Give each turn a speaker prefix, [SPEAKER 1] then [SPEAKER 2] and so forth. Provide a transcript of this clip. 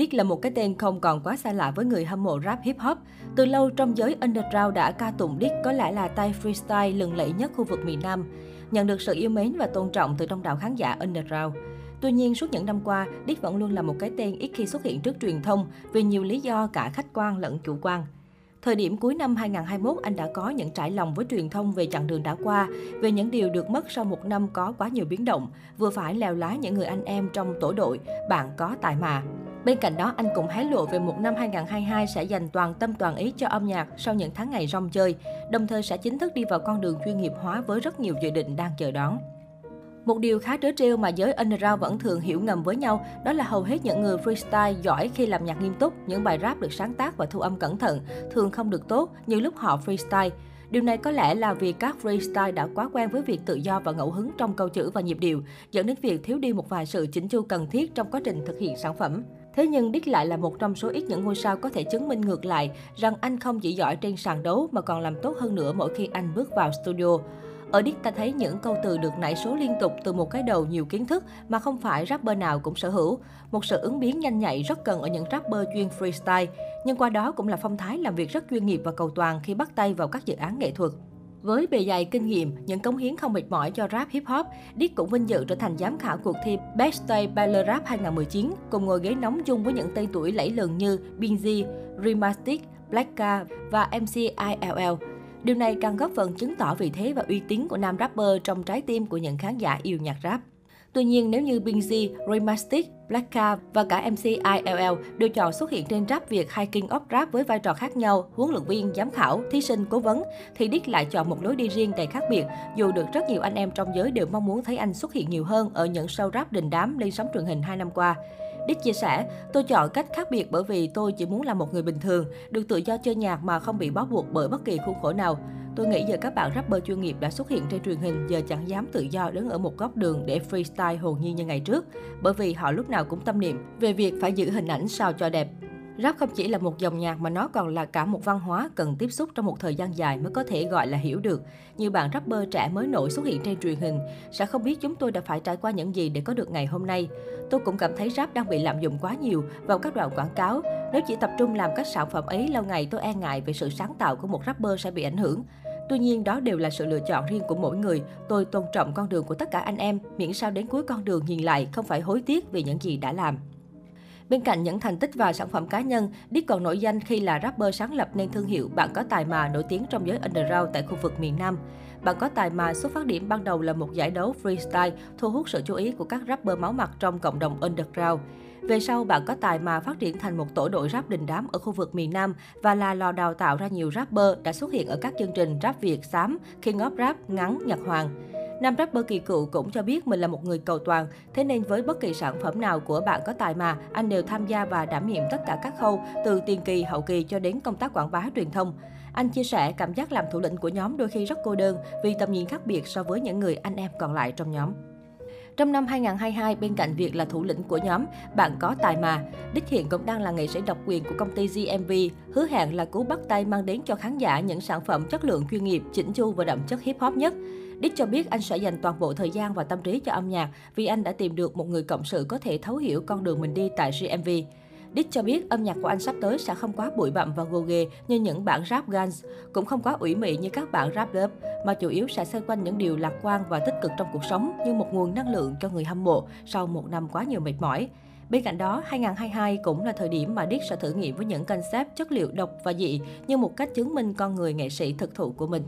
[SPEAKER 1] Dick là một cái tên không còn quá xa lạ với người hâm mộ rap hip hop. Từ lâu trong giới underground đã ca tụng Dick có lẽ là tay freestyle lừng lẫy nhất khu vực miền Nam, nhận được sự yêu mến và tôn trọng từ đông đảo khán giả underground. Tuy nhiên, suốt những năm qua, Dick vẫn luôn là một cái tên ít khi xuất hiện trước truyền thông vì nhiều lý do cả khách quan lẫn chủ quan. Thời điểm cuối năm 2021, anh đã có những trải lòng với truyền thông về chặng đường đã qua, về những điều được mất sau một năm có quá nhiều biến động, vừa phải lèo lá những người anh em trong tổ đội, bạn có tài mà. Bên cạnh đó, anh cũng hé lộ về một năm 2022 sẽ dành toàn tâm toàn ý cho âm nhạc sau những tháng ngày rong chơi, đồng thời sẽ chính thức đi vào con đường chuyên nghiệp hóa với rất nhiều dự định đang chờ đón. Một điều khá trớ trêu mà giới underground vẫn thường hiểu ngầm với nhau đó là hầu hết những người freestyle giỏi khi làm nhạc nghiêm túc, những bài rap được sáng tác và thu âm cẩn thận thường không được tốt như lúc họ freestyle. Điều này có lẽ là vì các freestyle đã quá quen với việc tự do và ngẫu hứng trong câu chữ và nhịp điệu, dẫn đến việc thiếu đi một vài sự chỉnh chu cần thiết trong quá trình thực hiện sản phẩm. Thế nhưng Đích lại là một trong số ít những ngôi sao có thể chứng minh ngược lại rằng anh không chỉ giỏi trên sàn đấu mà còn làm tốt hơn nữa mỗi khi anh bước vào studio. Ở Đích ta thấy những câu từ được nảy số liên tục từ một cái đầu nhiều kiến thức mà không phải rapper nào cũng sở hữu. Một sự ứng biến nhanh nhạy rất cần ở những rapper chuyên freestyle, nhưng qua đó cũng là phong thái làm việc rất chuyên nghiệp và cầu toàn khi bắt tay vào các dự án nghệ thuật. Với bề dày kinh nghiệm, những cống hiến không mệt mỏi cho rap hip hop, Dick cũng vinh dự trở thành giám khảo cuộc thi Best Day Baller Rap 2019, cùng ngồi ghế nóng chung với những tên tuổi lẫy lừng như Binz, Rimastic, Blacka và MC ILL. Điều này càng góp phần chứng tỏ vị thế và uy tín của nam rapper trong trái tim của những khán giả yêu nhạc rap. Tuy nhiên, nếu như Binzy, Raymastic, Blacka và cả MC ILL đều chọn xuất hiện trên Rap Việt hay King of Rap với vai trò khác nhau, huấn luyện viên, giám khảo, thí sinh, cố vấn, thì Đích lại chọn một lối đi riêng đầy khác biệt, dù được rất nhiều anh em trong giới đều mong muốn thấy anh xuất hiện nhiều hơn ở những show rap đình đám lên sóng truyền hình 2 năm qua. Đích chia sẻ, tôi chọn cách khác biệt bởi vì tôi chỉ muốn là một người bình thường, được tự do chơi nhạc mà không bị bó buộc bởi bất kỳ khuôn khổ nào. Tôi nghĩ giờ các bạn rapper chuyên nghiệp đã xuất hiện trên truyền hình giờ chẳng dám tự do đứng ở một góc đường để freestyle hồn nhiên như ngày trước, bởi vì họ lúc nào cũng tâm niệm về việc phải giữ hình ảnh sao cho đẹp. Rap không chỉ là một dòng nhạc mà nó còn là cả một văn hóa cần tiếp xúc trong một thời gian dài mới có thể gọi là hiểu được. Như bạn rapper trẻ mới nổi xuất hiện trên truyền hình, sẽ không biết chúng tôi đã phải trải qua những gì để có được ngày hôm nay. Tôi cũng cảm thấy rap đang bị lạm dụng quá nhiều vào các đoạn quảng cáo. Nếu chỉ tập trung làm các sản phẩm ấy lâu ngày tôi e ngại về sự sáng tạo của một rapper sẽ bị ảnh hưởng. Tuy nhiên, đó đều là sự lựa chọn riêng của mỗi người. Tôi tôn trọng con đường của tất cả anh em, miễn sao đến cuối con đường nhìn lại, không phải hối tiếc vì những gì đã làm. Bên cạnh những thành tích và sản phẩm cá nhân, Dick còn nổi danh khi là rapper sáng lập nên thương hiệu Bạn có tài mà nổi tiếng trong giới underground tại khu vực miền Nam. Bạn có tài mà xuất phát điểm ban đầu là một giải đấu freestyle thu hút sự chú ý của các rapper máu mặt trong cộng đồng underground. Về sau, bạn có tài mà phát triển thành một tổ đội rap đình đám ở khu vực miền Nam và là lò đào tạo ra nhiều rapper đã xuất hiện ở các chương trình rap Việt, Xám, King of Rap, Ngắn, Nhật Hoàng. Nam rapper kỳ cựu cũng cho biết mình là một người cầu toàn, thế nên với bất kỳ sản phẩm nào của bạn có tài mà, anh đều tham gia và đảm nhiệm tất cả các khâu, từ tiền kỳ, hậu kỳ cho đến công tác quảng bá truyền thông. Anh chia sẻ cảm giác làm thủ lĩnh của nhóm đôi khi rất cô đơn vì tầm nhìn khác biệt so với những người anh em còn lại trong nhóm. Trong năm 2022, bên cạnh việc là thủ lĩnh của nhóm Bạn có tài mà, Đích hiện cũng đang là nghệ sĩ độc quyền của công ty GMV, hứa hẹn là cú bắt tay mang đến cho khán giả những sản phẩm chất lượng chuyên nghiệp, chỉnh chu và đậm chất hip hop nhất. Đích cho biết anh sẽ dành toàn bộ thời gian và tâm trí cho âm nhạc vì anh đã tìm được một người cộng sự có thể thấu hiểu con đường mình đi tại GMV. Dick cho biết âm nhạc của anh sắp tới sẽ không quá bụi bặm và gồ ghề như những bản rap Guns, cũng không quá ủy mị như các bản rap love, mà chủ yếu sẽ xoay quanh những điều lạc quan và tích cực trong cuộc sống như một nguồn năng lượng cho người hâm mộ sau một năm quá nhiều mệt mỏi. Bên cạnh đó, 2022 cũng là thời điểm mà Dick sẽ thử nghiệm với những concept chất liệu độc và dị như một cách chứng minh con người nghệ sĩ thực thụ của mình.